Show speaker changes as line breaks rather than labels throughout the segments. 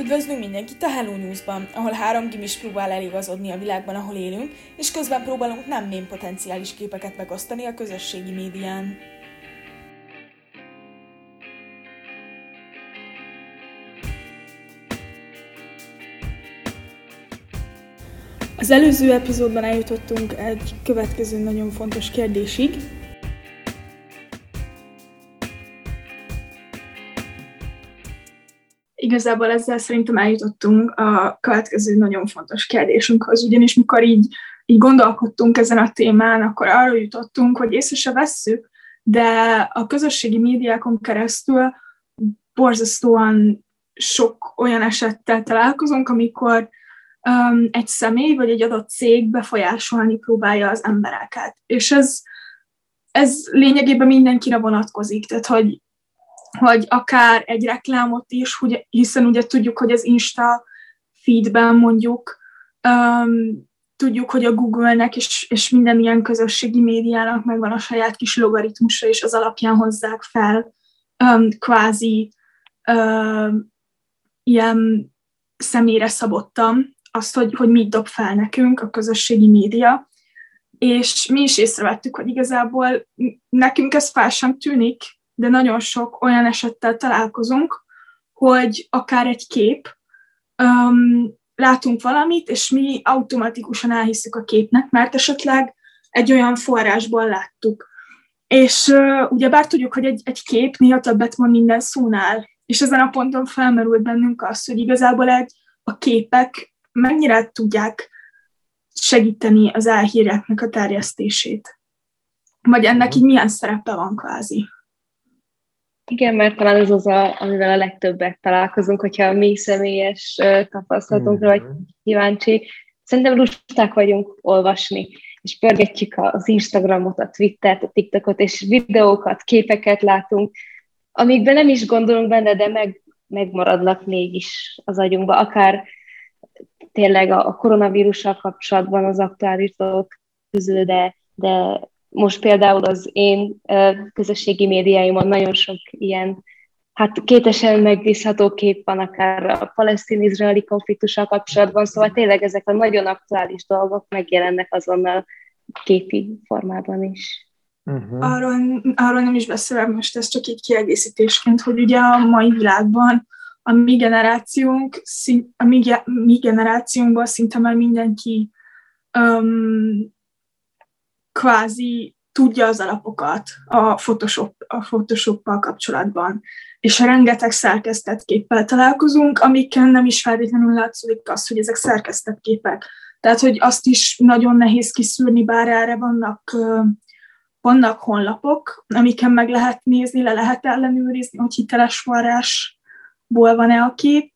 Üdvözlünk mindenkit a Hello News-ban, ahol három gimis próbál eligazodni a világban, ahol élünk, és közben próbálunk nem mém potenciális képeket megosztani a közösségi médián. Az előző epizódban eljutottunk egy következő nagyon fontos kérdésig, igazából ezzel szerintem eljutottunk a következő nagyon fontos kérdésünkhöz, ugyanis mikor így, így gondolkodtunk ezen a témán, akkor arra jutottunk, hogy észre se vesszük, de a közösségi médiákon keresztül borzasztóan sok olyan esettel találkozunk, amikor um, egy személy vagy egy adott cég befolyásolni próbálja az embereket. És ez, ez lényegében mindenkire vonatkozik, tehát hogy hogy akár egy reklámot is, hiszen ugye tudjuk, hogy az Insta feedben mondjuk um, tudjuk, hogy a Google-nek és, és minden ilyen közösségi médiának megvan a saját kis logaritmusa, és az alapján hozzák fel um, kvázi um, ilyen személyre szabottam azt, hogy, hogy mit dob fel nekünk a közösségi média, és mi is észrevettük, hogy igazából nekünk ez fel sem tűnik, de nagyon sok olyan esettel találkozunk, hogy akár egy kép, um, látunk valamit, és mi automatikusan elhiszük a képnek, mert esetleg egy olyan forrásból láttuk. És uh, ugyebár tudjuk, hogy egy, egy kép néha többet mond minden szónál, és ezen a ponton felmerült bennünk az, hogy igazából egy, a képek mennyire tudják segíteni az elhíreknek a terjesztését. Vagy ennek így milyen szerepe van kvázi.
Igen, mert talán ez az, a, amivel a legtöbbet találkozunk, hogyha a mi személyes tapasztalatunkra vagy mhm. kíváncsi. Szerintem lusták vagyunk olvasni, és pörgetjük az Instagramot, a Twittert, a TikTokot, és videókat, képeket látunk, amikben nem is gondolunk benne, de meg, megmaradnak mégis az agyunkba. Akár tényleg a, a koronavírussal kapcsolatban az aktuális dolgok közül, de, de most például az én közösségi médiáimon nagyon sok ilyen hát kétesen megbízható kép van akár a palesztin-izraeli konfliktussal kapcsolatban, szóval tényleg ezek a nagyon aktuális dolgok megjelennek azonnal képi formában is.
Uh-huh. Arról, arról nem is beszélek most, ez csak így kiegészítésként, hogy ugye a mai világban a mi generációnk, a mi, mi generációnkban szinte már mindenki um, kvázi tudja az alapokat a Photoshop, a Photoshop-pal kapcsolatban. És rengeteg szerkesztett képpel találkozunk, amiken nem is feltétlenül látszik az, hogy ezek szerkesztett képek. Tehát, hogy azt is nagyon nehéz kiszűrni, bár erre vannak, vannak honlapok, amiken meg lehet nézni, le lehet ellenőrizni, hogy hiteles forrásból van-e a kép.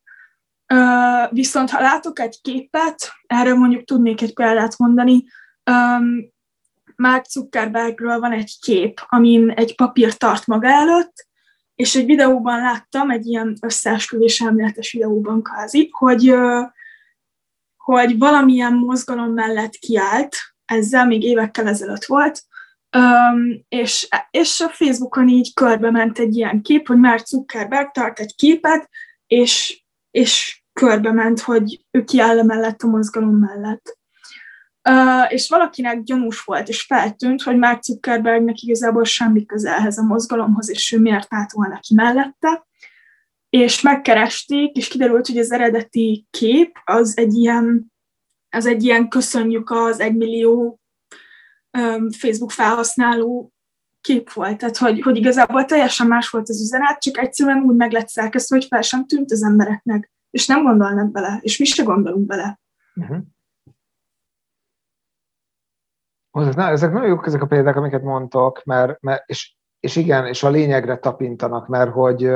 Viszont ha látok egy képet, erről mondjuk tudnék egy példát mondani, Mark Zuckerbergről van egy kép, amin egy papír tart maga előtt, és egy videóban láttam, egy ilyen összeesküvés elméletes videóban kázi, hogy, hogy valamilyen mozgalom mellett kiállt, ezzel még évekkel ezelőtt volt, és, és a Facebookon így körbe ment egy ilyen kép, hogy Mark Zuckerberg tart egy képet, és, és körbe ment, hogy ő kiáll mellett a mozgalom mellett. És valakinek gyanús volt, és feltűnt, hogy Mark Zuckerbergnek igazából semmi közelhez a mozgalomhoz, és ő miért állt volna ki mellette. És megkeresték, és kiderült, hogy az eredeti kép az egy ilyen, az egy ilyen köszönjük az egymillió um, Facebook felhasználó kép volt. Tehát, hogy, hogy igazából teljesen más volt az üzenet, csak egyszerűen úgy meg lett szerkesztve, hogy fel sem tűnt az embereknek, és nem gondolnak bele, és mi se gondolunk bele. Uh-huh.
Na, ezek nagyon jók ezek a példák, amiket mondtok, mert, mert és, és igen, és a lényegre tapintanak, mert hogy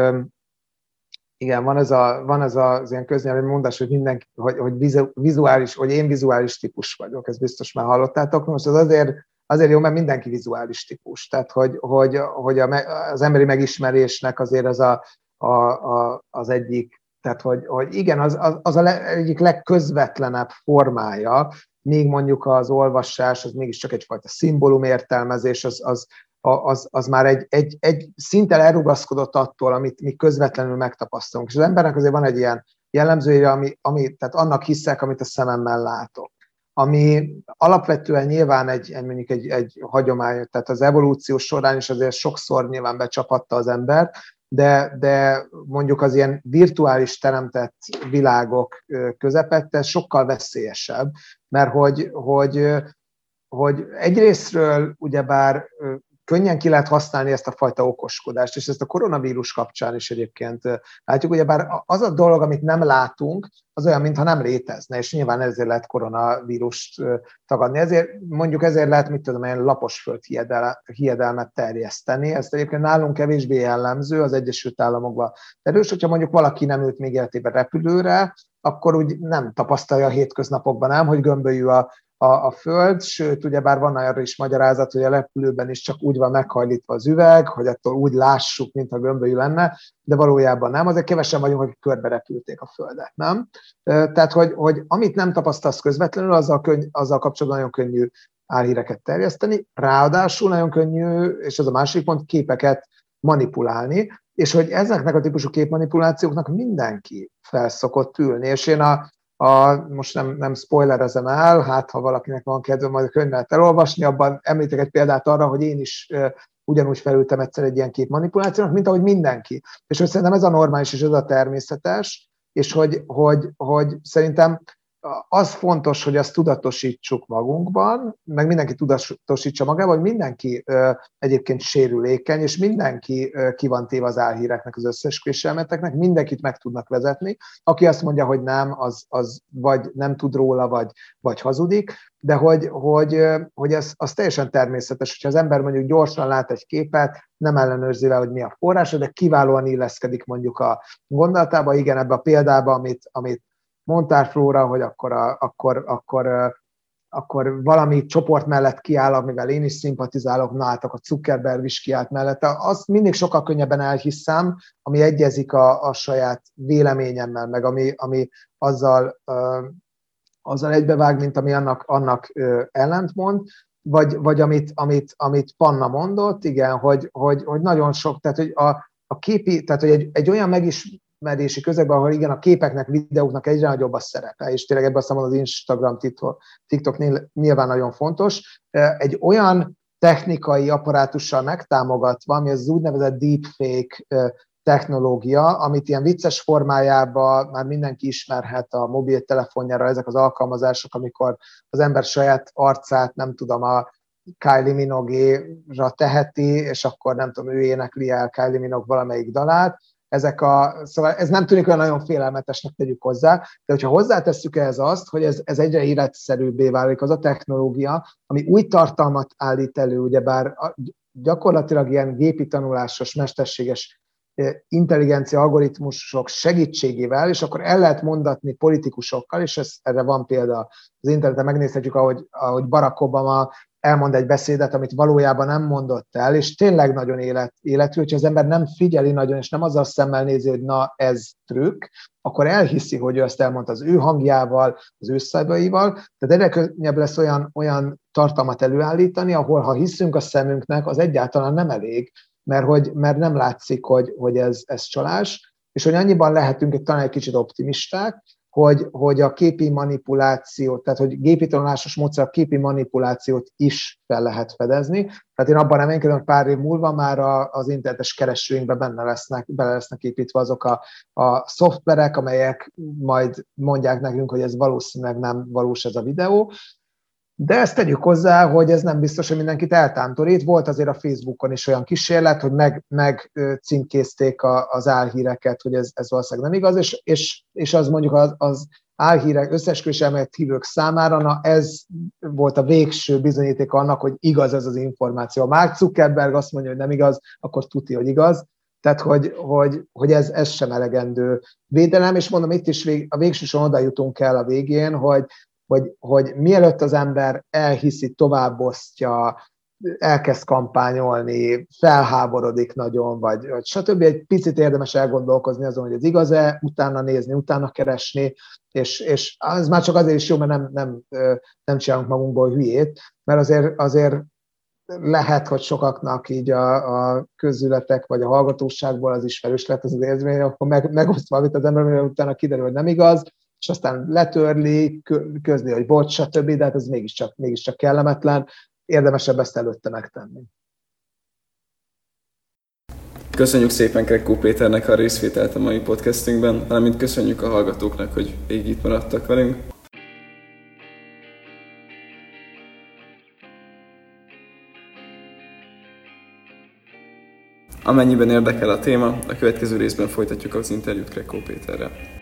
igen, van ez, a, van ez az ilyen köznyelvi mondás, hogy mindenki, hogy, hogy vizuális, hogy én vizuális típus vagyok, ezt biztos már hallottátok. Most az azért, azért jó, mert mindenki vizuális típus. Tehát, hogy, hogy, hogy a, az emberi megismerésnek azért az a, a, a, az egyik, tehát, hogy, hogy igen, az, az, az a le, egyik legközvetlenebb formája, még mondjuk az olvasás, az mégiscsak egyfajta szimbólum értelmezés, az, az, az, az már egy, egy, egy szinten elrugaszkodott attól, amit mi közvetlenül megtapasztalunk. És az embernek azért van egy ilyen jellemzője, ami, ami, tehát annak hiszek, amit a szememmel látok ami alapvetően nyilván egy mondjuk egy, egy hagyomány, tehát az evolúció során is azért sokszor nyilván becsapatta az embert, de, de mondjuk az ilyen virtuális teremtett világok közepette sokkal veszélyesebb, mert hogy, hogy, hogy egyrésztről ugyebár könnyen ki lehet használni ezt a fajta okoskodást, és ezt a koronavírus kapcsán is egyébként látjuk, ugye bár az a dolog, amit nem látunk, az olyan, mintha nem létezne, és nyilván ezért lehet koronavírust tagadni. Ezért mondjuk ezért lehet, mit tudom, ilyen laposföld hiedelmet terjeszteni. Ezt egyébként nálunk kevésbé jellemző, az Egyesült Államokban erős, hogyha mondjuk valaki nem ült még életében repülőre, akkor úgy nem tapasztalja a hétköznapokban nem, hogy gömbölyű a a, a Föld, sőt, ugyebár van arra is magyarázat, hogy a lepülőben is csak úgy van meghajlítva az üveg, hogy attól úgy lássuk, mint a gömbölyű lenne, de valójában nem. Azért kevesen vagyunk, akik körbe repülték a Földet, nem? Tehát, hogy, hogy amit nem tapasztalsz közvetlenül, azzal, könny, azzal kapcsolatban nagyon könnyű álhíreket terjeszteni, ráadásul nagyon könnyű, és ez a másik pont, képeket manipulálni, és hogy ezeknek a típusú képmanipulációknak mindenki felszokott ülni, és én a, a, most nem, nem spoilerezem el, hát ha valakinek van kedve majd a könyvet elolvasni, abban említek egy példát arra, hogy én is ugyanúgy felültem egyszer egy ilyen kép manipulációnak, mint ahogy mindenki. És hogy szerintem ez a normális és ez a természetes, és hogy, hogy, hogy szerintem az fontos, hogy azt tudatosítsuk magunkban, meg mindenki tudatosítsa magában, hogy mindenki egyébként sérülékeny, és mindenki ki van téve az álhíreknek, az összes elmeteknek, mindenkit meg tudnak vezetni. Aki azt mondja, hogy nem, az, az vagy nem tud róla, vagy, vagy hazudik, de hogy, hogy, hogy ez az teljesen természetes, hogyha az ember mondjuk gyorsan lát egy képet, nem ellenőrzi le, hogy mi a forrása, de kiválóan illeszkedik mondjuk a gondolatába, igen, ebbe a példába, amit, amit mondtál Flóra, hogy akkor, a, akkor, akkor, akkor valami csoport mellett kiáll, amivel én is szimpatizálok, nálatok a Zuckerberg is kiállt mellette, azt mindig sokkal könnyebben elhiszem, ami egyezik a, a saját véleményemmel, meg ami, ami azzal, azzal egybevág, mint ami annak, annak ellentmond, vagy, vagy amit, amit, amit Panna mondott, igen, hogy, hogy, hogy nagyon sok, tehát hogy a, a képi, tehát hogy egy, egy olyan megis, merési közegben, ahol igen, a képeknek, videóknak egyre nagyobb a szerepe, és tényleg ebben a az Instagram, TikTok nyilván nagyon fontos. Egy olyan technikai apparátussal megtámogatva, ami az úgynevezett deepfake technológia, amit ilyen vicces formájában már mindenki ismerhet a mobiltelefonjára, ezek az alkalmazások, amikor az ember saját arcát, nem tudom, a Kylie Minogue-ra teheti, és akkor nem tudom, ő énekli el Kylie Minogue valamelyik dalát, ezek a, szóval ez nem tűnik olyan nagyon félelmetesnek tegyük hozzá, de hogyha hozzátesszük ehhez azt, hogy ez, ez egyre életszerűbbé válik az a technológia, ami új tartalmat állít elő, ugyebár gyakorlatilag ilyen gépi tanulásos, mesterséges e, intelligencia algoritmusok segítségével, és akkor el lehet mondatni politikusokkal, és ez, erre van példa. Az interneten, megnézhetjük, ahogy, ahogy Barack Obama elmond egy beszédet, amit valójában nem mondott el, és tényleg nagyon élet, életű, hogyha az ember nem figyeli nagyon, és nem azzal szemmel nézi, hogy na, ez trükk, akkor elhiszi, hogy ő ezt elmondta az ő hangjával, az ő szabaival, tehát egyre könnyebb lesz olyan, olyan tartalmat előállítani, ahol ha hiszünk a szemünknek, az egyáltalán nem elég, mert, hogy, mert nem látszik, hogy, hogy ez, ez csalás, és hogy annyiban lehetünk egy talán egy kicsit optimisták, hogy, hogy a képi manipulációt, tehát hogy gépi tanulásos módszer képi manipulációt is fel lehet fedezni. Tehát én abban reménykedem, hogy pár év múlva már az internetes keresőinkben benne lesznek, bele lesznek építve azok a, a szoftverek, amelyek majd mondják nekünk, hogy ez valószínűleg nem valós ez a videó, de ezt tegyük hozzá, hogy ez nem biztos, hogy mindenkit eltántorít. Volt azért a Facebookon is olyan kísérlet, hogy meg, meg címkézték a, az álhíreket, hogy ez, ez valószínűleg nem igaz, és, és, és az mondjuk az, az álhírek összesküvés elmélet hívők számára, na ez volt a végső bizonyíték annak, hogy igaz ez az információ. A Mark Zuckerberg azt mondja, hogy nem igaz, akkor tuti, hogy igaz. Tehát, hogy, hogy, hogy ez, ez sem elegendő védelem, és mondom, itt is vég, a végsősorban oda jutunk el a végén, hogy hogy, hogy mielőtt az ember elhiszi, továbbosztja, elkezd kampányolni, felháborodik nagyon, vagy, vagy stb. Egy picit érdemes elgondolkozni azon, hogy ez igaz-e, utána nézni, utána keresni, és, és ez már csak azért is jó, mert nem, nem, nem csinálunk magunkból hülyét, mert azért, azért lehet, hogy sokaknak így a, a közületek vagy a hallgatóságból az ismerős lett az az érzmény, akkor meg, megoszt valamit az ember, utána kiderül, hogy nem igaz, és aztán letörli, közli, hogy bocs, stb., de hát ez mégiscsak, mégiscsak kellemetlen, érdemesebb ezt előtte megtenni.
Köszönjük szépen Krekó Péternek a részvételt a mai podcastünkben, valamint köszönjük a hallgatóknak, hogy végig itt maradtak velünk. Amennyiben érdekel a téma, a következő részben folytatjuk az interjút Krekó Péterrel.